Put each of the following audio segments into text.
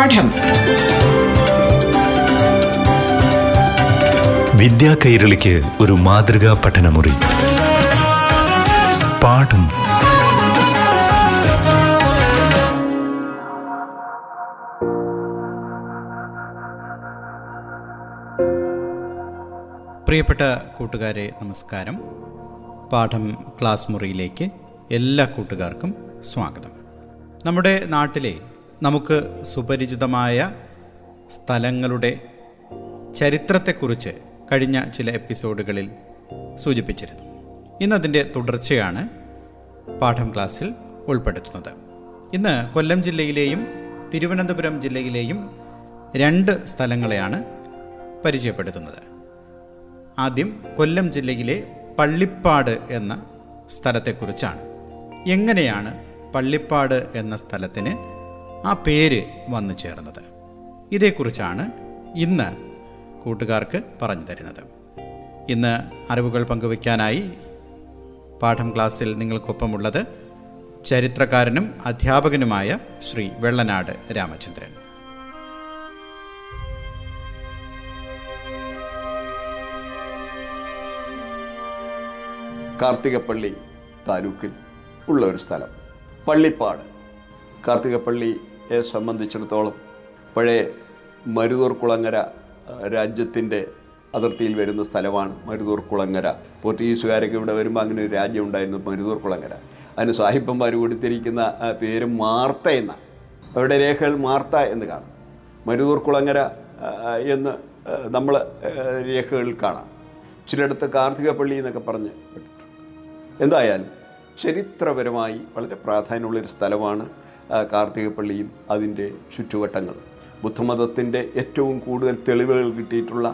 പാഠം. വിദ്യാ കൈരളിക്ക് ഒരു മാതൃകാ പഠനമുറി. പാഠം. പ്രിയപ്പെട്ട കൂട്ടുകാരെ നമസ്കാരം. പാഠം ക്ലാസ് മുറിയിലേക്ക് എല്ലാ കൂട്ടുകാർക്കും സ്വാഗതം. നമ്മുടെ നാട്ടിലെ നമുക്ക് സുപരിചിതമായ സ്ഥലങ്ങളുടെ ചരിത്രത്തെക്കുറിച്ച് കഴിഞ്ഞ ചില എപ്പിസോഡുകളിൽ സൂചിപ്പിച്ചിരുന്നു. ഇന്നതിന്റെ തുടർച്ചയാണ് പാഠം ക്ലാസ്സിൽ ഉൾപ്പെടുത്തുന്നത്. ഇന്ന് കൊല്ലം ജില്ലയിലെയും തിരുവനന്തപുരം ജില്ലയിലെയും രണ്ട് സ്ഥലങ്ങളെയാണ് പരിചയപ്പെടുത്തുന്നത്. ആദ്യം കൊല്ലം ജില്ലയിലെ പള്ളിപ്പാട് എന്ന സ്ഥലത്തെക്കുറിച്ചാണ്. എങ്ങനെയാണ് പള്ളിപ്പാട് എന്ന സ്ഥലത്തിന് ആ പേര് വന്നു ചേർന്നത്. ഇതേക്കുറിച്ചാണ് ഇന്ന് കൂട്ടുകാർക്ക് പറഞ്ഞു തരുന്നത്. ഇന്ന് അറിവുകൾ പങ്കുവയ്ക്കാനായി പാഠം ക്ലാസ്സിൽ നിങ്ങൾക്കൊപ്പമുള്ളത് ചരിത്രകാരനും അധ്യാപകനുമായ ശ്രീ വെള്ളനാട് രാമചന്ദ്രൻ. കാർത്തികപ്പള്ളി താലൂക്കിൽ ഉള്ള ഒരു സ്ഥലം പള്ളിപ്പാട്. കാർത്തികപ്പള്ളിയെ സംബന്ധിച്ചിടത്തോളം പഴയ മരുതൂർ കുളങ്ങര രാജ്യത്തിന്റെ അതിർത്തിയിൽ വരുന്ന സ്ഥലമാണ് മരുതൂർ കുളങ്ങര. പോർച്ചുഗീസുകാരൊക്കെ ഇവിടെ വരുമ്പോൾ അങ്ങനെ ഒരു രാജ്യം ഉണ്ടായിരുന്നു മരുതൂർ കുളങ്ങര. അതിന് സാഹിബന്മാർ കൊടുത്തിരിക്കുന്ന പേര് മാർത്ത എന്ന അവരുടെ രേഖകൾ മാർത്ത എന്ന് കാണും. മരുതൂർ കുളങ്ങര എന്ന് നമ്മൾ രേഖകളിൽ കാണാം. ചിലയിടത്ത് കാർത്തികപ്പള്ളി എന്നൊക്കെ പറഞ്ഞ് എന്തായാലും ചരിത്രപരമായി വളരെ പ്രാധാന്യമുള്ളൊരു സ്ഥലമാണ് കാർത്തികപ്പള്ളിയും അതിന്റെ ചുറ്റുവട്ടങ്ങൾ. ബുദ്ധമതത്തിന്റെ ഏറ്റവും കൂടുതൽ തെളിവുകൾ കിട്ടിയിട്ടുള്ള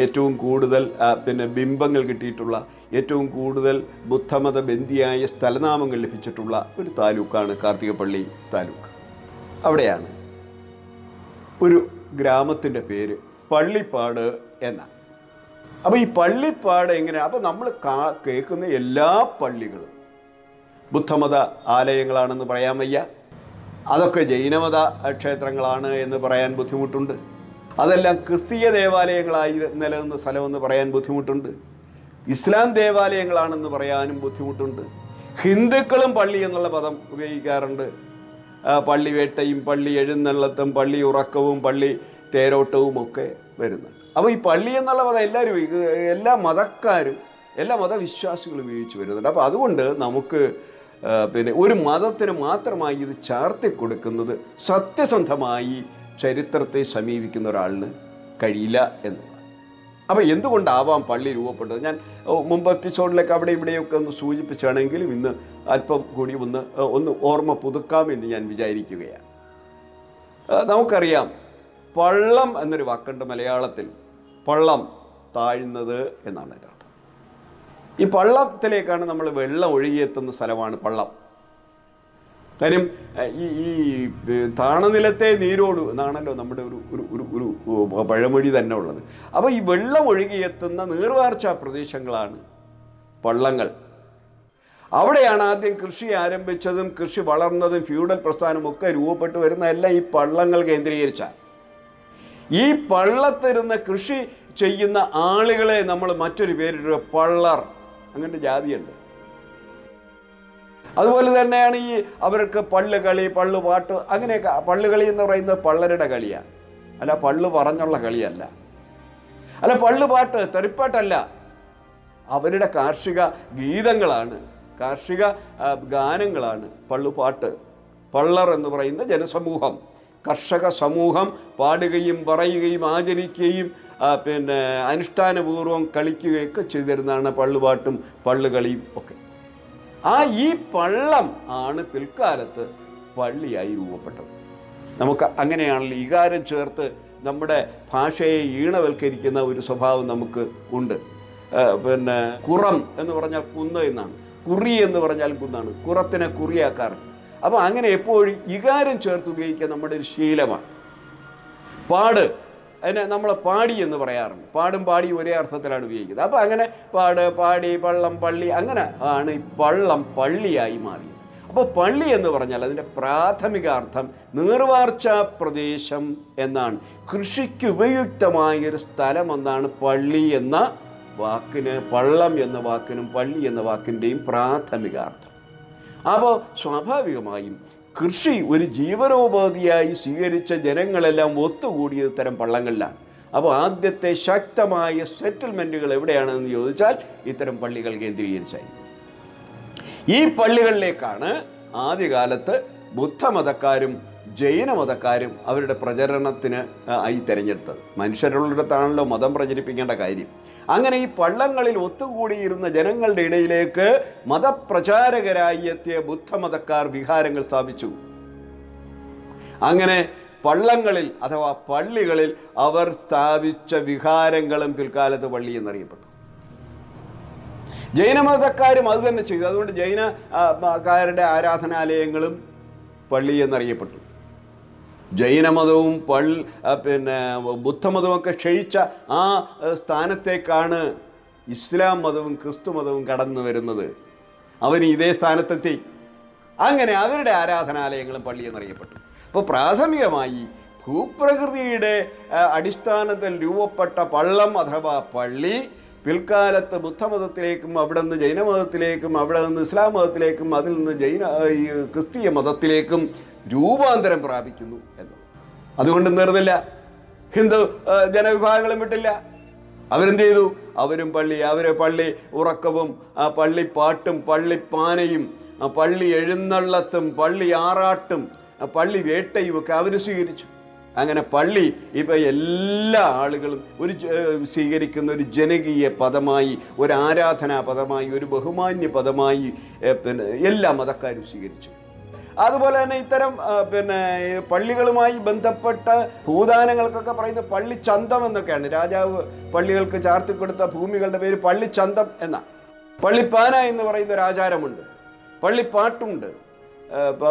ഏറ്റവും കൂടുതൽ പിന്നെ ബിംബങ്ങൾ കിട്ടിയിട്ടുള്ള ഏറ്റവും കൂടുതൽ ബുദ്ധമത ബന്ധിയായ സ്ഥലനാമങ്ങൾ ലഭിച്ചിട്ടുള്ള ഒരു താലൂക്കാണ് കാർത്തികപ്പള്ളി താലൂക്ക്. അവിടെയാണ് ഒരു ഗ്രാമത്തിന്റെ പേര് പള്ളിപ്പാട് എന്ന. അപ്പോൾ ഈ പള്ളിപ്പാട് എങ്ങനെയാണ് അപ്പോൾ നമ്മൾ കാ കേൾക്കുന്ന എല്ലാ പള്ളികളും ബുദ്ധമത ആലയങ്ങളാണെന്ന് പറയാൻ വയ്യ. അതൊക്കെ ജൈനമത ക്ഷേത്രങ്ങളാണ് എന്ന് പറയാൻ ബുദ്ധിമുട്ടുണ്ട്. അതെല്ലാം ക്രിസ്തീയ ദേവാലയങ്ങളായി നിലനിന്ന സ്ഥലമെന്ന് പറയാൻ ബുദ്ധിമുട്ടുണ്ട്. ഇസ്ലാം ദേവാലയങ്ങളാണെന്ന് പറയാനും ബുദ്ധിമുട്ടുണ്ട്. ഹിന്ദുക്കളും പള്ളി എന്നുള്ള പദം ഉപയോഗിക്കാറുണ്ട്. പള്ളി വേട്ടയും പള്ളി എഴുന്നള്ളത്തും പള്ളി ഉറക്കവും പള്ളി തേരോട്ടവും ഒക്കെ വരുന്നുണ്ട്. അപ്പോൾ ഈ പള്ളി എന്നുള്ള പദം എല്ലാവരും എല്ലാ മതക്കാരും എല്ലാ മതവിശ്വാസികളും ഉപയോഗിച്ച് വരുന്നുണ്ട്. അപ്പോൾ അതുകൊണ്ട് നമുക്ക് പിന്നെ ഒരു മതത്തിന് മാത്രമായി ഇത് ചാർത്തി കൊടുക്കുന്നത് സത്യസന്ധമായി ചരിത്രത്തെ സമീപിക്കുന്ന ഒരാളിന് കഴിയില്ല എന്ന് അപ്പോൾ എന്തുകൊണ്ടാവാം പള്ളി രൂപപ്പെട്ടത്? ഞാൻ മുമ്പ് എപ്പിസോഡിലൊക്കെ അവിടെ ഇവിടെയൊക്കെ ഒന്ന് സൂചിപ്പിച്ചാണെങ്കിലും ഇന്ന് അല്പം കൂടി ഒന്ന് ഒന്ന് ഓർമ്മ പുതുക്കാമെന്ന് ഞാൻ വിചാരിക്കുകയാണ്. നമുക്കറിയാം പള്ളം എന്നൊരു വാക്കുണ്ട് മലയാളത്തിൽ. പള്ളം താഴ്ന്നത് എന്നാണ് അതിന്റെ ഈ പള്ളത്തിലേക്കാണ് നമ്മൾ വെള്ളം ഒഴുകിയെത്തുന്ന സ്ഥലമാണ് പള്ളം. കാര്യം ഈ ഈ താണനിലത്തെ നീരോട് എന്നാണല്ലോ നമ്മുടെ ഒരു ഒരു ഒരു ഒരു പഴമൊഴി തന്നെ ഉള്ളത്. അപ്പോൾ ഈ വെള്ളം ഒഴുകിയെത്തുന്ന നീർവാർച്ച പ്രദേശങ്ങളാണ് പള്ളങ്ങൾ. അവിടെയാണ് ആദ്യം കൃഷി ആരംഭിച്ചതും കൃഷി വളർന്നതും ഫ്യൂഡൽ പ്രസ്ഥാനവും ഒക്കെ രൂപപ്പെട്ടു വരുന്ന എല്ലാം ഈ പള്ളങ്ങൾ കേന്ദ്രീകരിച്ച. ഈ പള്ളത്തിരുന്ന് കൃഷി ചെയ്യുന്ന ആളുകളെ നമ്മൾ മറ്റൊരു പേരിട്ട് പള്ളർ. അങ്ങനെ ജാതിയുണ്ട്. അതുപോലെ തന്നെയാണ് ഈ അവർക്ക് പള്ളു കളി പള്ളു പാട്ട് അങ്ങനെയൊക്കെ. പള്ളു കളി എന്ന് പറയുന്നത് പള്ളരുടെ കളിയാണ് അല്ല പള്ളു പറഞ്ഞുള്ള കളിയല്ല. അല്ല പള്ളു പാട്ട് തെറിപ്പാട്ടല്ല. അവരുടെ കാർഷിക ഗീതങ്ങളാണ്. കാർഷിക ഗാനങ്ങളാണ് പള്ളുപാട്ട് പള്ളർ എന്ന് പറയുന്ന ജനസമൂഹം. കർഷക സമൂഹം പാടുകയും പറയുകയും ആചരിക്കുകയും പിന്നെ അനുഷ്ഠാനപൂർവം കളിക്കുകയൊക്കെ ചെയ്തിരുന്നതാണ് പള്ളുപാട്ടും പള്ളുകളിയും ഒക്കെ. ആ ഈ പള്ളം ആണ് പിൽക്കാലത്ത് പള്ളിയായി രൂപപ്പെട്ടത്. നമുക്ക് അങ്ങനെയാണല്ലോ ഇകാരം ചേർത്ത് നമ്മുടെ ഭാഷയെ ഈണവൽക്കരിക്കുന്ന ഒരു സ്വഭാവം നമുക്ക് ഉണ്ട്. പിന്നെ കുറം എന്ന് പറഞ്ഞാൽ കുന്ന് എന്നാണ്. കുറി എന്ന് പറഞ്ഞാൽ കുന്നാണ്. കുറത്തിനെ കുറിയാക്കാറുണ്ട് അപ്പോൾ അങ്ങനെ എപ്പോഴും ഇകാരം ചേർത്ത് ഉപയോഗിക്കുക നമ്മുടെ ഒരു ശീലമാണ്. പാട് അതിനെ നമ്മൾ പാടി എന്ന് പറയാറുണ്ട്. പാടും പാടി ഒരേ അർത്ഥത്തിലാണ് ഉപയോഗിക്കുന്നത്. അപ്പോൾ അങ്ങനെ പാട് പാടി പള്ളം പള്ളി അങ്ങനെ ആണ് ഈ പള്ളം പള്ളിയായി മാറിയത്. അപ്പോൾ പള്ളി എന്ന് പറഞ്ഞാൽ അതിന്റെ പ്രാഥമിക അർത്ഥം നീർവാർച്ച പ്രദേശം എന്നാണ്. കൃഷിക്ക് ഉപയുക്തമായൊരു സ്ഥലം എന്നാണ് പള്ളി എന്ന വാക്കിന് പള്ളം എന്ന വാക്കിനും പള്ളി എന്ന വാക്കിന്റെയും പ്രാഥമിക അർത്ഥം. അപ്പോൾ സ്വാഭാവികമായും കൃഷി ഒരു ജീവനോപാധിയായി സ്വീകരിച്ച ജനങ്ങളെല്ലാം ഒത്തുകൂടിയത് ഇത്തരം പള്ളങ്ങളിലാണ്. അപ്പോൾ ആദ്യത്തെ ശക്തമായ സെറ്റിൽമെന്റുകൾ എവിടെയാണെന്ന് ചോദിച്ചാൽ ഇത്തരം പള്ളികൾ കേന്ദ്രീകരിച്ചായി. ഈ പള്ളികളിലേക്കാണ് ആദ്യകാലത്ത് ബുദ്ധമതക്കാരും ജൈനമതക്കാരും അവരുടെ പ്രചരണത്തിന് ആയി തിരഞ്ഞെടുത്തത്. മനുഷ്യരുള്ളിടത്താണല്ലോ മതം പ്രചരിപ്പിക്കേണ്ട കാര്യം. അങ്ങനെ ഈ പള്ളങ്ങളിൽ ഒത്തുകൂടിയിരുന്ന ജനങ്ങളുടെ ഇടയിലേക്ക് മതപ്രചാരകരായി എത്തിയ ബുദ്ധമതക്കാർ വിഹാരങ്ങൾ സ്ഥാപിച്ചു. അങ്ങനെ പള്ളങ്ങളിൽ അഥവാ പള്ളികളിൽ അവർ സ്ഥാപിച്ച വിഹാരങ്ങളും പിൽക്കാലത്ത് പള്ളി എന്നറിയപ്പെട്ടു. ജൈനമതക്കാരും അത് തന്നെ ചെയ്തു. അതുകൊണ്ട് ജൈനക്കാരുടെ ആരാധനാലയങ്ങളും പള്ളി എന്നറിയപ്പെട്ടു. ജൈനമതവും പൾ പിന്നെ ബുദ്ധമതവും ഒക്കെ ക്ഷയിച്ച ആ സ്ഥാനത്തേക്കാണ് ഇസ്ലാം മതവും ക്രിസ്തു മതവും കടന്നു വരുന്നത്. അവന് ഇതേ സ്ഥാനത്തെത്തി. അങ്ങനെ അവരുടെ ആരാധനാലയങ്ങളും പള്ളി എന്നറിയപ്പെട്ടു. അപ്പോൾ പ്രാഥമികമായി ഭൂപ്രകൃതിയുടെ അടിസ്ഥാനത്തിൽ രൂപപ്പെട്ട പള്ളം അഥവാ പള്ളി പിൽക്കാലത്ത് ബുദ്ധമതത്തിലേക്കും അവിടെ നിന്ന് ജൈനമതത്തിലേക്കും അവിടെ നിന്ന് ഇസ്ലാം മതത്തിലേക്കും അതിൽ നിന്ന് ജൈന ക്രിസ്തീയ മതത്തിലേക്കും രൂപാന്തരം പ്രാപിക്കുന്നു എന്ന്. അതുകൊണ്ട് നിർന്നില്ല ഹിന്ദു ജനവിഭാഗങ്ങളും വിട്ടില്ല. അവരെന്ത് ചെയ്തു? അവരും പള്ളി അവരെ പള്ളി ഉറക്കവും ആ പള്ളി പാട്ടും പള്ളിപ്പാനയും പള്ളി എഴുന്നള്ളത്തും പള്ളി ആറാട്ടും പള്ളി വേട്ടയും ഒക്കെ അവർ സ്വീകരിച്ചു. അങ്ങനെ പള്ളി ഇപ്പം എല്ലാ ആളുകളും ഒരു സ്വീകരിക്കുന്ന ഒരു ജനകീയ പദമായി ഒരു ആരാധനാ പദമായി ഒരു ബഹുമാന്യ പദമായി പിന്നെ എല്ലാ മതക്കാരും സ്വീകരിച്ചു. അതുപോലെ തന്നെ ഇത്തരം പിന്നെ പള്ളികളുമായി ബന്ധപ്പെട്ട ഭൂദാനങ്ങൾക്കൊക്കെ പറയുന്ന പള്ളിച്ചന്തം എന്നൊക്കെയാണ്. രാജാവ് പള്ളികൾക്ക് ചാർത്തിക്കൊടുത്ത ഭൂമികളുടെ പേര് പള്ളിച്ചന്തം എന്ന. പള്ളിപ്പാന എന്ന് പറയുന്ന ഒരു ആചാരമുണ്ട്. പള്ളിപ്പാട്ടുണ്ട്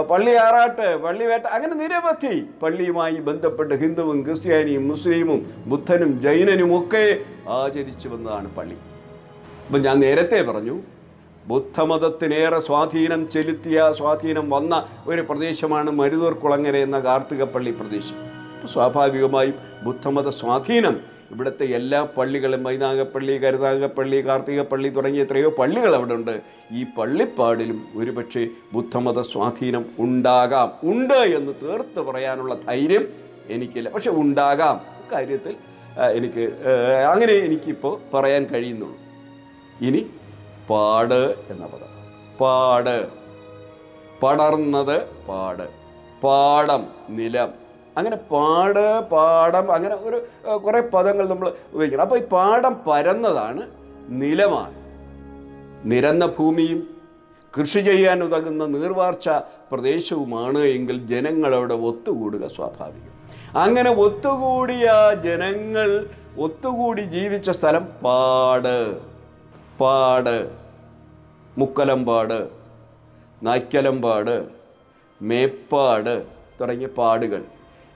പള്ളി ആറാട്ട് പള്ളി വേട്ട അങ്ങനെ നിരവധി പള്ളിയുമായി ബന്ധപ്പെട്ട് ഹിന്ദുവും ക്രിസ്ത്യാനിയും മുസ്ലിമും ബുദ്ധനും ജൈനനും ഒക്കെ ആചരിച്ചു വന്നതാണ് പള്ളി. അപ്പം ഞാൻ നേരത്തെ പറഞ്ഞു ബുദ്ധമതത്തിനേറെ സ്വാധീനം ചെലുത്തിയ സ്വാധീനം വന്ന ഒരു പ്രദേശമാണ് മരുതൂർ കുളങ്ങര എന്ന കാർത്തികപ്പള്ളി പ്രദേശം. സ്വാഭാവികമായും ബുദ്ധമത സ്വാധീനം ഇവിടുത്തെ എല്ലാ പള്ളികളും മൈനാഗപ്പള്ളി കരുനാഗപ്പള്ളി കാർത്തികപ്പള്ളി തുടങ്ങിയ എത്രയോ പള്ളികൾ അവിടെ ഉണ്ട്. ഈ പള്ളിപ്പാടിലും ഒരുപക്ഷെ ബുദ്ധമത സ്വാധീനം ഉണ്ടാകാം. ഉണ്ട് എന്ന് തീർത്ത് പറയാനുള്ള ധൈര്യം എനിക്കില്ല. പക്ഷെ ഉണ്ടാകാം. കാര്യത്തിൽ എനിക്ക് അങ്ങനെ എനിക്കിപ്പോൾ പറയാൻ കഴിയുന്നുള്ളൂ. ഇനി പാട് എന്ന പദം. പാട്. പടർന്നത് പാട്. പാടം നിലം. അങ്ങനെ പാട് പാടം അങ്ങനെ ഒരു കുറേ പദങ്ങൾ നമ്മൾ ഉപയോഗിക്കണം. അപ്പോൾ ഈ പാടം പരന്നതാണ് നിലമാണ്. നിരന്ന ഭൂമിയും കൃഷി ചെയ്യാൻ ഉതകുന്ന നീർവാർച്ച പ്രദേശവുമാണ് എങ്കിൽ ജനങ്ങളവിടെ ഒത്തുകൂടുക സ്വാഭാവികം. അങ്ങനെ ഒത്തുകൂടിയ ജനങ്ങൾ ഒത്തുകൂടി ജീവിച്ച സ്ഥലം പാട്. പാട്. മുക്കലമ്പാട് നായ്ക്കലമ്പാട് മേപ്പാട് തുടങ്ങിയ പാടുകൾ.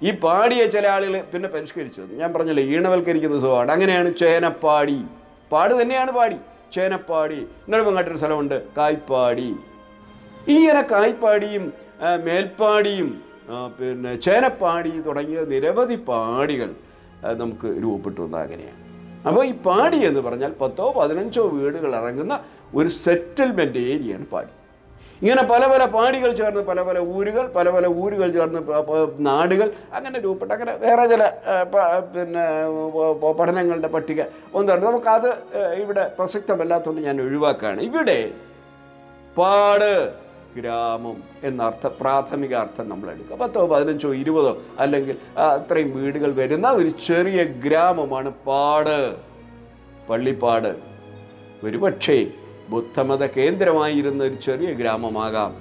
ഈ പാടിയ ചില ആളുകൾ പിന്നെ പരിഷ്കരിച്ചു ഞാൻ പറഞ്ഞല്ലോ ഈണവൽക്കരിക്കുന്ന സ്വഭാവമാണ് അങ്ങനെയാണ് ചേനപ്പാടി. പാട് തന്നെയാണ് പാടി. ചേനപ്പാടി. ഇന്നലെ പങ്കാട്ടൊരു സ്ഥലമുണ്ട് കായ്പാടി ഇങ്ങനെ കായ്പാടിയും മേൽപ്പാടിയും പിന്നെ ചേനപ്പാടി തുടങ്ങിയ നിരവധി പാടികൾ നമുക്ക് രൂപപ്പെട്ടു വന്ന അങ്ങനെയാണ്. അപ്പോൾ ഈ പാടി എന്ന് പറഞ്ഞാൽ പത്തോ പതിനഞ്ചോ വീടുകൾ ഇറങ്ങുന്ന ഒരു സെറ്റിൽമെന്റ് ഏരിയയാണ് പാടി. ഇങ്ങനെ പല പല പാടികൾ ചേർന്ന് പല പല ഊരുകൾ പല പല ഊരുകൾ ചേർന്ന് നാടുകൾ അങ്ങനെ രൂപപ്പെട്ട അങ്ങനെ വേറെ ചില പിന്നെ പഠനങ്ങളുടെ പട്ടിക ഒന്നാണ് നമുക്കത് ഇവിടെ പ്രസക്തമല്ലാത്തതുകൊണ്ട് ഞാൻ ഒഴിവാക്കുകയാണ്. ഇവിടെ പാട്. ഗ്രാമം എന്നർത്ഥം പ്രാഥമിക അർത്ഥം നമ്മൾ എടുക്കുക. പത്തോ പതിനഞ്ചോ ഇരുപതോ അല്ലെങ്കിൽ അത്രയും വീടുകൾ വരുന്ന ഒരു ചെറിയ ഗ്രാമമാണ് പാട്. പള്ളിപ്പാട്. ഒരുപക്ഷേ ബുദ്ധമത കേന്ദ്രമായിരുന്ന ഒരു ചെറിയ ഗ്രാമമാകാം.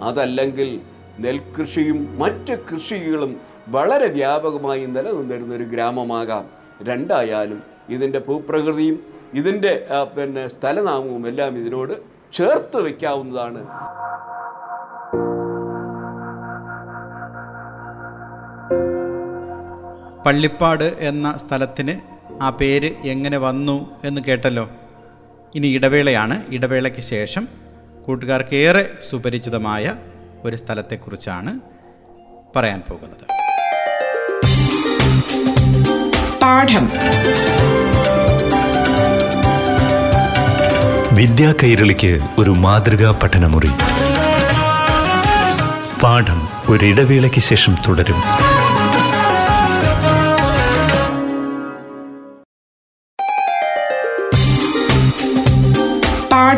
അതല്ലെങ്കിൽ നെൽകൃഷിയും മറ്റ് കൃഷികളും വളരെ വ്യാപകമായി നിലനിന്നിരുന്ന ഒരു ഗ്രാമമാകാം. രണ്ടായാലും ഇതിന്റെ ഭൂപ്രകൃതിയും ഇതിന്റെ പിന്നെ സ്ഥലനാമവും എല്ലാം ഇതിനോട് ചേർത്ത് വയ്ക്കാവുന്നതാണ്. പള്ളിപ്പാട് എന്ന സ്ഥലത്തിന് ആ പേര് എങ്ങനെ വന്നു എന്ന് കേട്ടല്ലോ. ഇനി ഇടവേളയാണ്. ഇടവേളയ്ക്ക് ശേഷം കൂട്ടുകാർക്ക് ഏറെ സുപരിചിതമായ ഒരു സ്ഥലത്തെക്കുറിച്ചാണ് പറയാൻ പോകുന്നത്. പാഠം. വിദ്യാ കൈരളിക്ക് ഒരു മാതൃകാ പഠനമുറി. പാഠം ഒരിടവേളയ്ക്ക് ശേഷം തുടരും.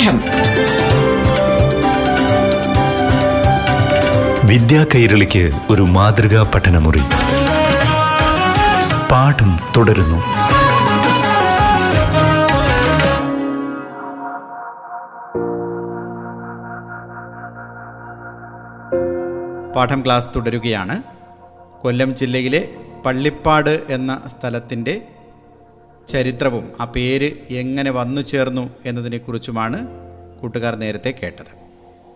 പാഠം വിദ്യാ കൈരളിക്ക് ഒരു മാതൃകാ പഠനമുറി. പാഠം തുടരുന്നു. പാഠം ക്ലാസ് തുടരുകയാണ്. കൊല്ലം ജില്ലയിലെ പള്ളിപ്പാട് എന്ന സ്ഥലത്തിന്റെ ചരിത്രവും ആ പേര് എങ്ങനെ വന്നു ചേർന്നു എന്നതിനെക്കുറിച്ചുമാണ് കൂട്ടുകാർ നേരത്തെ കേട്ടത്.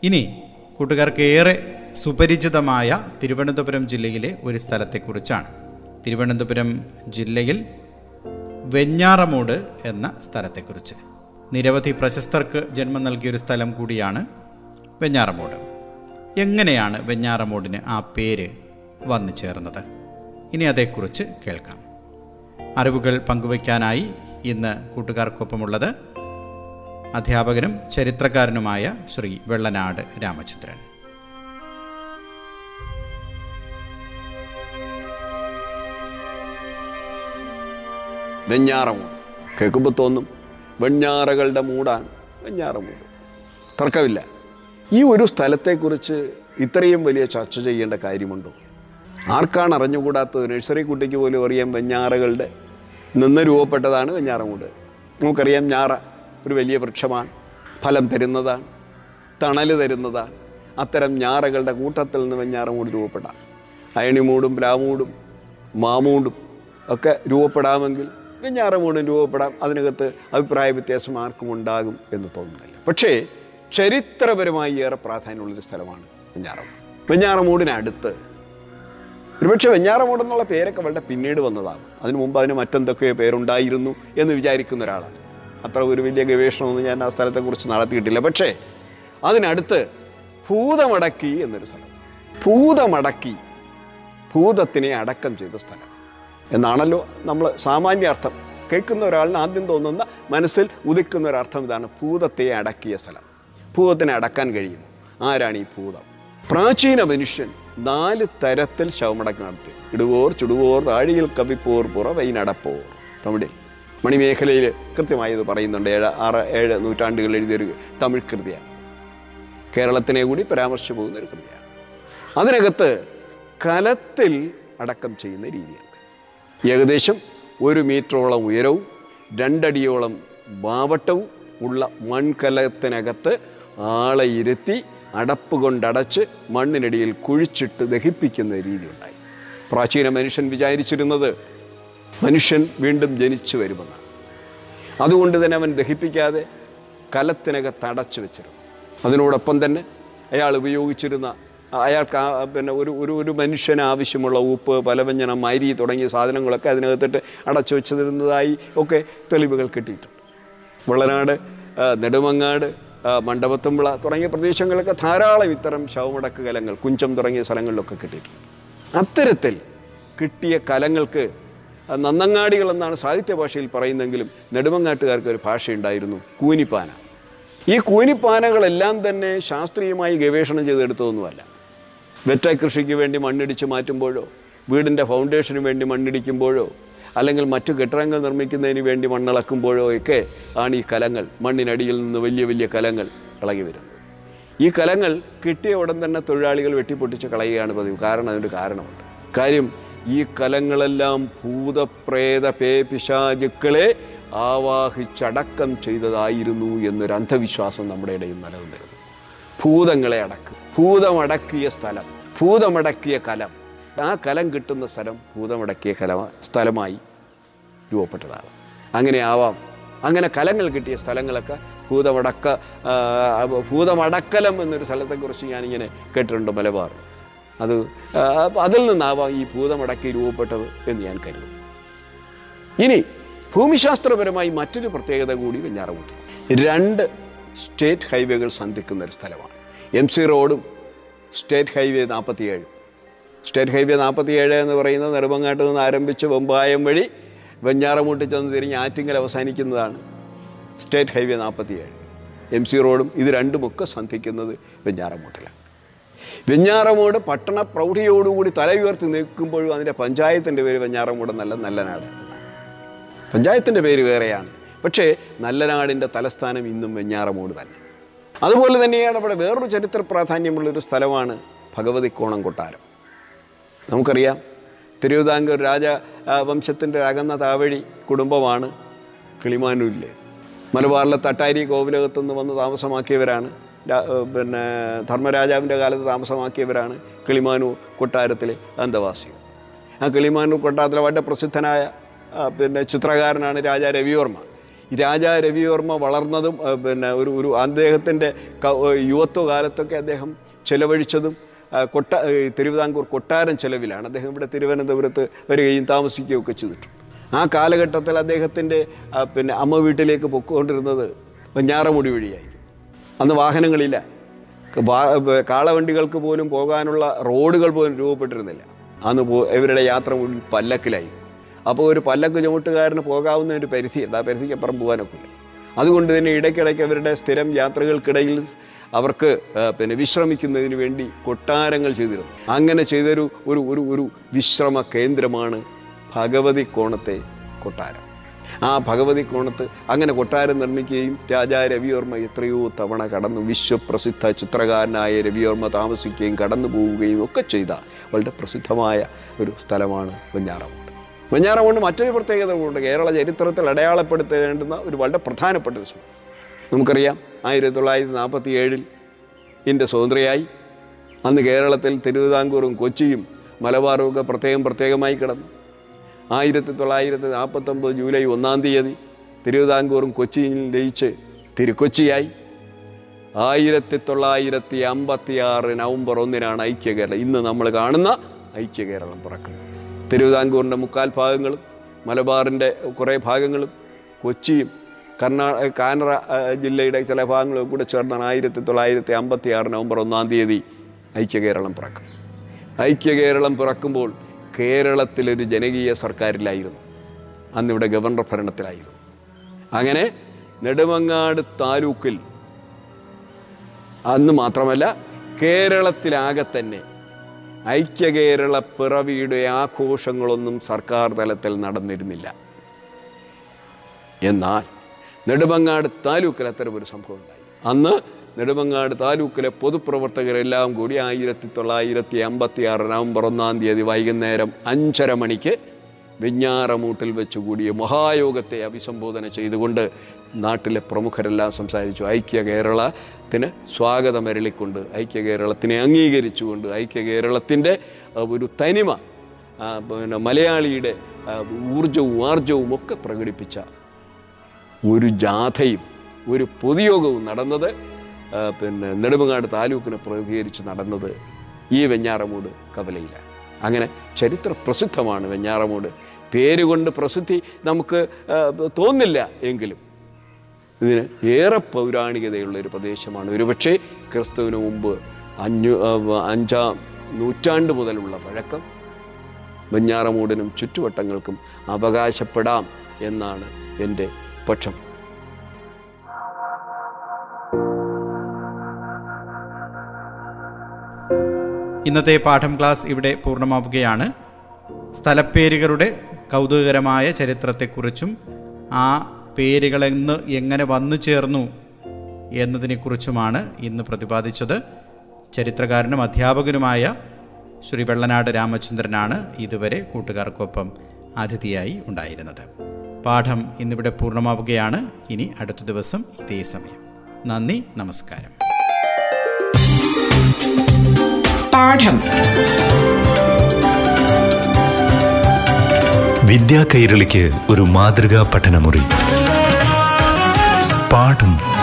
ഇനി കൂട്ടുകാർക്ക് ഏറെ സുപരിചിതമായ തിരുവനന്തപുരം ജില്ലയിലെ ഒരു സ്ഥലത്തെക്കുറിച്ചാണ്. തിരുവനന്തപുരം ജില്ലയിൽ വെഞ്ഞാറമൂട് എന്ന സ്ഥലത്തെക്കുറിച്ച്. നിരവധി പ്രശസ്തർക്ക് ജന്മം നൽകിയൊരു സ്ഥലം കൂടിയാണ് വെഞ്ഞാറമൂട്. എങ്ങനെയാണ് വെഞ്ഞാറമൂടിന് ആ പേര് വന്നു ചേർന്നത്? ഇനി അതേക്കുറിച്ച് കേൾക്കാം. അറിവുകൾ പങ്കുവയ്ക്കാനായി ഇന്ന് കൂട്ടുകാർക്കൊപ്പമുള്ളത് അധ്യാപകനും ചരിത്രകാരനുമായ ശ്രീ വെള്ളനാട് രാമചന്ദ്രൻ. വെഞ്ഞാറമൂട്. കേൾക്കുമ്പോൾ തോന്നും വെഞ്ഞാറകളുടെ മൂടാണ്. വെഞ്ഞാറമൂട്. തർക്കമില്ല. ഈ ഒരു സ്ഥലത്തെക്കുറിച്ച് ഇത്രയും വലിയ ചർച്ച ചെയ്യേണ്ട കാര്യമുണ്ടോ? ആർക്കാണ് അറിഞ്ഞുകൂടാത്തത്? നഴ്സറി കുട്ടിക്ക് പോലും അറിയാം വെഞ്ഞാറകളുടെ. നിന്ന് രൂപപ്പെട്ടതാണ് വെഞ്ഞാറമൂട് നമുക്കറിയാം ഞാറ ഒരു വലിയ വൃക്ഷമാണ്. ഫലം തരുന്നതാണ്. തണൽ തരുന്നതാണ്. അത്തരം ഞാറകളുടെ കൂട്ടത്തിൽ നിന്ന് വെഞ്ഞാറമൂട് രൂപപ്പെടാം. അയണിമൂടും പ്ലാമൂടും മാമൂടും ഒക്കെ രൂപപ്പെടാമെങ്കിൽ വെഞ്ഞാറമൂടും രൂപപ്പെടാം. അതിനകത്ത് അഭിപ്രായ വ്യത്യാസം ആർക്കും ഉണ്ടാകും എന്ന് തോന്നുന്നില്ല. പക്ഷേ ചരിത്രപരമായി ഏറെ പ്രാധാന്യമുള്ളൊരു സ്ഥലമാണ് വെഞ്ഞാറമൂട്. വെഞ്ഞാറമൂടിനടുത്ത് ഒരുപക്ഷെ വെഞ്ഞാറമൂട് എന്നുള്ള പേരൊക്കെ വളരെ പിന്നീട് വന്നതാണ്. അതിനു മുമ്പ് അതിന് മറ്റെന്തൊക്കെയോ പേരുണ്ടായിരുന്നു എന്ന് വിചാരിക്കുന്ന ഒരാളാണ്. അത്ര ഒരു വലിയ ഗവേഷണമൊന്നും ഞാൻ ആ സ്ഥലത്തെക്കുറിച്ച് നടത്തിയിട്ടില്ല. പക്ഷേ അതിനടുത്ത് ഭൂതമടക്കി എന്നൊരു സ്ഥലം. ഭൂതമടക്കി ഭൂതത്തിനെ അടക്കം ചെയ്ത സ്ഥലം. എന്നാണല്ലോ നമ്മൾ സാമാന്യാർത്ഥം കേൾക്കുന്ന ഒരാളിന് ആദ്യം തോന്നുന്ന മനസ്സിൽ ഉദിക്കുന്ന ഒരർത്ഥം ഇതാണ് ഭൂതത്തെ അടക്കിയ സ്ഥലം. ഭൂതത്തിനെ അടക്കാൻ കഴിയുന്നു ആരാണ് ഈ ഭൂതം? പ്രാചീന മനുഷ്യൻ നാല് തരത്തിൽ ശവമടക്കം നടത്തി. ഇടുവോർ ചുടുവോർ താഴിയിൽ കവിപ്പോർ പുറ വൈനടപ്പോർ തമിഴിൽ. മണിമേഖലയിൽ കൃത്യമായി ഇത് പറയുന്നുണ്ട്. ഏഴ് ആറ് ഏഴ് നൂറ്റാണ്ടുകൾ എഴുതിയൊരു തമിഴ് കൃതിയാണ്. കേരളത്തിനെ കൂടി പരാമർശിച്ചു പോകുന്ന ഒരു കൃതിയാണ്. അതിനകത്ത് കലത്തിൽ അടക്കം ചെയ്യുന്ന രീതിയാണ്. ഏകദേശം ഒരു മീറ്ററോളം ഉയരവും രണ്ടടിയോളം ബാവട്ടവും ഉള്ള മൺകലത്തിനകത്ത് ആളെ ഇരുത്തി അടപ്പ് കൊണ്ടടച്ച് മണ്ണിനടിയിൽ കുഴിച്ചിട്ട് ദഹിപ്പിക്കുന്ന രീതി ഉണ്ടായി പ്രാചീന മനുഷ്യൻ വിചാരിച്ചിരുന്നത് മനുഷ്യൻ വീണ്ടും ജനിച്ചു വരുമെന്നാണ്. അതുകൊണ്ട് തന്നെ അവൻ ദഹിപ്പിക്കാതെ കലത്തിനകത്ത് അടച്ചു വെച്ചിരുന്നു. അതിനോടൊപ്പം തന്നെ അയാൾ ഉപയോഗിച്ചിരുന്ന അയാൾക്ക് പിന്നെ ഒരു ഒരു ഒരു മനുഷ്യന് ആവശ്യമുള്ള ഉപ്പ് പലവ്യഞ്ജനം മരി തുടങ്ങിയ സാധനങ്ങളൊക്കെ അതിനകത്തിട്ട് അടച്ചു വെച്ചിരുന്നതായി ഒക്കെ തെളിവുകൾ കിട്ടിയിട്ടുണ്ട്. വെള്ളനാട് നെടുമങ്ങാട് ആ, മണ്ഡപത്തുംവിള തുടങ്ങിയ പ്രദേശങ്ങളിലൊക്കെ ധാരാളം ഇത്തരം ശവമടക്ക് കലങ്ങൾ കുഞ്ചം തുടങ്ങിയ സ്ഥലങ്ങളിലൊക്കെ കിട്ടിയിട്ടുണ്ട്. അത്തരത്തിൽ കിട്ടിയ കലങ്ങൾക്ക് നന്നങ്ങാടികൾ എന്നാണ് സാഹിത്യ ഭാഷയിൽ പറയുന്നെങ്കിലും നെടുമങ്ങാട്ടുകാർക്ക് ഒരു ഭാഷയുണ്ടായിരുന്നു കൂനിപ്പാന. ഈ കൂനിപ്പാനകളെല്ലാം തന്നെ ശാസ്ത്രീയമായി ഗവേഷണം ചെയ്തെടുത്തതൊന്നുമല്ല. വെറ്റ കൃഷിക്ക് വേണ്ടി മണ്ണിടിച്ച് മാറ്റുമ്പോഴോ വീടിന്റെ ഫൗണ്ടേഷന് വേണ്ടി മണ്ണിടിക്കുമ്പോഴോ അല്ലെങ്കിൽ മറ്റു കെട്ടിടങ്ങൾ നിർമ്മിക്കുന്നതിന് വേണ്ടി മണ്ണിളക്കുമ്പോഴോ ഒക്കെ ആണ് ഈ കലങ്ങൾ. മണ്ണിനടിയിൽ നിന്ന് വലിയ വലിയ കലങ്ങൾ ഇളകി വരുന്നത്. ഈ കലങ്ങൾ കിട്ടിയ ഉടൻ തന്നെ തൊഴിലാളികൾ വെട്ടിപ്പൊട്ടിച്ച് കളയുകയാണ് പതിവ്. കാരണം അതിന്റെ കാരണമുണ്ട്. കാര്യം ഈ കലങ്ങളെല്ലാം ഭൂതപ്രേത പേ പിശാചുക്കളെ ആവാഹിച്ചടക്കം ചെയ്തതായിരുന്നു എന്നൊരു അന്ധവിശ്വാസം നമ്മുടെ ഇടയിൽ നിലനിന്നിരുന്നു. ഭൂതങ്ങളെ അടക്ക്. ഭൂതമടക്കിയ സ്ഥലം. ഭൂതമടക്കിയ കലം. ആ കലം കിട്ടുന്ന സ്ഥലം ഭൂതമടക്കിയ കല സ്ഥലമായി രൂപപ്പെട്ടതാണ്. അങ്ങനെ ആവാം. അങ്ങനെ കലങ്ങൾ കിട്ടിയ സ്ഥലങ്ങളൊക്കെ ഭൂതമടക്ക ഭൂതമടക്കലം എന്നൊരു സ്ഥലത്തെക്കുറിച്ച് ഞാനിങ്ങനെ കേട്ടിട്ടുണ്ട് മലബാർ. അത് അതിൽ നിന്നാവാം ഈ ഭൂതമടക്കി രൂപപ്പെട്ടത് എന്ന് ഞാൻ കരുതുന്നു. ഇനി ഭൂമിശാസ്ത്രപരമായി മറ്റൊരു പ്രത്യേകത കൂടി വെഞ്ഞാറമൂട്ടി. രണ്ട് സ്റ്റേറ്റ് ഹൈവേകൾ സന്ധിക്കുന്ന ഒരു സ്ഥലമാണ്. എം സി റോഡും സ്റ്റേറ്റ് ഹൈവേ നാൽപ്പത്തിയേഴ് സ്റ്റേറ്റ് ഹൈവേ നാൽപ്പത്തിയേഴ് എന്ന് പറയുന്നത് നെടുമങ്ങാട്ട് നിന്ന് ആരംഭിച്ച് വെമ്പായം വഴി വെഞ്ഞാറമൂട്ടി ചെന്ന് തിരിഞ്ഞ് ആറ്റിങ്ങൽ അവസാനിക്കുന്നതാണ് സ്റ്റേറ്റ് ഹൈവേ നാൽപ്പത്തിയേഴ്. എം സി റോഡും ഇത് രണ്ടുമൊക്കെ സന്ധിക്കുന്നത് വെഞ്ഞാറമൂട്ടിലാണ്. വെഞ്ഞാറമൂട് പട്ടണ പ്രൗഢിയോടുകൂടി തല ഉയർത്തി നിൽക്കുമ്പോഴും അതിന്റെ പഞ്ചായത്തിന്റെ പേര് വെഞ്ഞാറമൂട് നല്ല നല്ല നാട്. പഞ്ചായത്തിന്റെ പേര് വേറെയാണ്. പക്ഷേ നല്ല നാടിന്റെ തലസ്ഥാനം ഇന്നും വെഞ്ഞാറമൂട് തന്നെ. അതുപോലെ തന്നെയാണ് അവിടെ വേറൊരു ചരിത്ര പ്രാധാന്യമുള്ളൊരു സ്ഥലമാണ് ഭഗവതി കോണം കൊട്ടാരം. നമുക്കറിയാം തിരുവിതാംകൂർ രാജ വംശത്തിന്റെ അകന്ന താവഴി കുടുംബമാണ് കിളിമാനൂരിലെ. മലബാറിലെ തട്ടാരി കോവിലകത്തു നിന്ന് വന്ന് താമസമാക്കിയവരാണ് പിന്നെ ധർമ്മരാജാവിന്റെ കാലത്ത് താമസമാക്കിയവരാണ് കിളിമാനൂർ കൊട്ടാരത്തിലെ അന്തവാസികൾ. ആ കിളിമാനൂർ കൊട്ടാരത്തിലെ വളരെ പ്രസിദ്ധനായ പിന്നെ ചിത്രകാരനാണ് രാജാ രവിവർമ്മ. രാജാ രവിവർമ്മ വളർന്നതും പിന്നെ ഒരു ഒരു അദ്ദേഹത്തിന്റെ യുവത്വകാലത്തൊക്കെ അദ്ദേഹം ചെലവഴിച്ചതും കൊട്ട തിരുവിതാംകൂർ കൊട്ടാരം ചെലവിലാണ്. അദ്ദേഹം ഇവിടെ തിരുവനന്തപുരത്ത് വരികയും താമസിക്കുകയും ഒക്കെ ചെയ്തിട്ടുണ്ട്. ആ കാലഘട്ടത്തിൽ അദ്ദേഹത്തിന്റെ പിന്നെ അമ്മ വീട്ടിലേക്ക് പൊക്കൊണ്ടിരുന്നത് വെഞ്ഞാറമുടി വഴിയായി അന്ന് വാഹനങ്ങളില്ല. കാളവണ്ടികൾക്ക് പോലും പോകാനുള്ള റോഡുകൾ പോലും രൂപപ്പെട്ടിരുന്നില്ല. അന്ന് പോ ഇവരുടെ യാത്ര മുഴുവൻ പല്ലക്കിലായിരുന്നു അപ്പോൾ ഒരു പല്ലക്ക് ചുമട്ടുകാരന് പോകാവുന്ന ഒരു പരിധിയുണ്ട്. ആ പരിധിക്ക് അപ്പുറം പോകാനൊക്കില്ല. അതുകൊണ്ട് തന്നെ ഇടയ്ക്കിടയ്ക്ക് അവരുടെ സ്ഥിരം യാത്രകൾക്കിടയിൽ അവർക്ക് പിന്നെ വിശ്രമിക്കുന്നതിന് വേണ്ടി കൊട്ടാരങ്ങൾ ചെയ്തിരുന്നു. അങ്ങനെ ചെയ്തൊരു ഒരു ഒരു ഒരു വിശ്രമ കേന്ദ്രമാണ് ഭഗവതി കോണത്തെ കൊട്ടാരം. ആ ഭഗവതി കോണത്ത് അങ്ങനെ കൊട്ടാരം നിർമ്മിക്കുകയും രാജാ രവിവർമ്മ എത്രയോ തവണ കടന്നു വിശ്വപ്രസിദ്ധ ചിത്രകാരനായ രവിവർമ്മ താമസിക്കുകയും കടന്നു പോവുകയും ഒക്കെ ചെയ്ത വളരെ പ്രസിദ്ധമായ ഒരു സ്ഥലമാണ് വെഞ്ഞാറമൂട് വെഞ്ഞാറമൂട് മറ്റൊരു പ്രത്യേകത കൊണ്ട് കേരള ചരിത്രത്തിൽ അടയാളപ്പെടുത്തേണ്ടുന്ന ഒരു വളരെ പ്രധാനപ്പെട്ട ഒരു നമുക്കറിയാം ആയിരത്തി തൊള്ളായിരത്തി നാൽപ്പത്തി ഏഴിൽ ഇന്ത്യ സ്വതന്ത്രയായി. അന്ന് കേരളത്തിൽ തിരുവിതാംകൂറും കൊച്ചിയും മലബാറും ഒക്കെ പ്രത്യേകം പ്രത്യേകമായി കിടന്നു. ആയിരത്തി തൊള്ളായിരത്തി നാൽപ്പത്തൊമ്പത് ജൂലൈ ഒന്നാം തീയതി തിരുവിതാംകൂറും കൊച്ചിയിൽ ലയിച്ച് തിരുക്കൊച്ചിയായി. ആയിരത്തി തൊള്ളായിരത്തി അമ്പത്തി ആറ് നവംബർ ഒന്നിനാണ് ഐക്യ കേരളം ഇന്ന് നമ്മൾ കാണുന്ന ഐക്യ കേരളം പിറക്കുന്നത് തിരുവിതാംകൂറിന്റെ മുക്കാൽ ഭാഗങ്ങളും മലബാറിന്റെ കുറേ ഭാഗങ്ങളും കൊച്ചിയും കർണാ കാനറ ജില്ലയുടെ ചില ഭാഗങ്ങളും കൂടെ ചേർന്നാണ് ആയിരത്തി തൊള്ളായിരത്തി അമ്പത്തി ആറ് നവംബർ ഒന്നാം തീയതി ഐക്യ കേരളം പിറക്കും ഐക്യ കേരളം പിറക്കുമ്പോൾ കേരളത്തിലൊരു ജനകീയ സർക്കാരിലായിരുന്നു. അന്നിവിടെ ഗവർണർ ഭരണത്തിലായിരുന്നു. അങ്ങനെ നെടുമങ്ങാട് താലൂക്കിൽ അന്ന് മാത്രമല്ല കേരളത്തിലാകെ തന്നെ ഐക്യ കേരള പിറവിയുടെ ആഘോഷങ്ങളൊന്നും സർക്കാർ തലത്തിൽ നടന്നിരുന്നില്ല. എന്നാൽ നെടുമങ്ങാട് താലൂക്കിൽ അത്തരം ഒരു സംഭവം ഉണ്ടായി. അന്ന് നെടുമങ്ങാട് താലൂക്കിലെ പൊതുപ്രവർത്തകരെല്ലാം കൂടി ആയിരത്തി തൊള്ളായിരത്തി അമ്പത്തി ആറ് നവംബർ ഒന്നാം തീയതി വൈകുന്നേരം അഞ്ചര മണിക്ക് വിഞ്ഞാറമൂട്ടിൽ വെച്ച് കൂടിയ മഹായോഗത്തെ അഭിസംബോധന ചെയ്തുകൊണ്ട് നാട്ടിലെ പ്രമുഖരെല്ലാം സംസാരിച്ചു. ഐക്യ കേരളത്തിന് സ്വാഗതമരളിക്കൊണ്ട് ഐക്യ കേരളത്തിനെ അംഗീകരിച്ചുകൊണ്ട് ഐക്യ കേരളത്തിന്റെ ഒരു തനിമ പിന്നെ മലയാളിയുടെ ഊർജവും ആർജവും ഒക്കെ പ്രകടിപ്പിച്ച ഒരു ജാഥയും ഒരു പൊതുയോഗവും നടന്നത് പിന്നെ നെടുമങ്ങാട് താലൂക്കിനെ പ്രതികരിച്ച് നടന്നത് ഈ വെഞ്ഞാറമൂട് കവലയിലാണ്. അങ്ങനെ ചരിത്ര പ്രസിദ്ധമാണ് വെഞ്ഞാറമൂട്. പേരുകൊണ്ട് പ്രസിദ്ധി നമുക്ക് തോന്നില്ല എങ്കിലും. ഇതിന് ഏറെ പൗരാണികതയുള്ള ഒരു പ്രദേശമാണ്. ഒരുപക്ഷെ ക്രിസ്തുവിന് മുമ്പ് അഞ്ഞു അഞ്ചാം നൂറ്റാണ്ട് മുതലുള്ള പഴക്കം വെഞ്ഞാറമൂടിനും ചുറ്റുവട്ടങ്ങൾക്കും അവകാശപ്പെടാം എന്നാണ് എന്റെ പക്ഷം ഇന്നത്തെ പാഠം ക്ലാസ് ഇവിടെ പൂർണമാവുകയാണ്. സ്ഥലപ്പേരുകളുടെ കൗതുകകരമായ ചരിത്രത്തെക്കുറിച്ചും ആ പേരുകളെന്ന് എങ്ങനെ വന്നു ചേർന്നു എന്നതിനെക്കുറിച്ചുമാണ് ഇന്ന് പ്രതിപാദിച്ചത്. ചരിത്രകാരനും അധ്യാപകനുമായ ശ്രീ വെള്ളനാട് രാമചന്ദ്രനാണ് ഇതുവരെ കൂട്ടുകാർക്കൊപ്പം അതിഥിയായി ഉണ്ടായിരുന്നത്. പാഠം ഇന്നിവിടെ പൂർണമാവുകയാണ്. ഇനി അടുത്ത ദിവസം ഇതേ സമയം. നന്ദി നമസ്കാരം. പാഠം. വിദ്യാ കൈരളിക്ക് ഒരു മാതൃകാ പഠനമുറി. പാഠം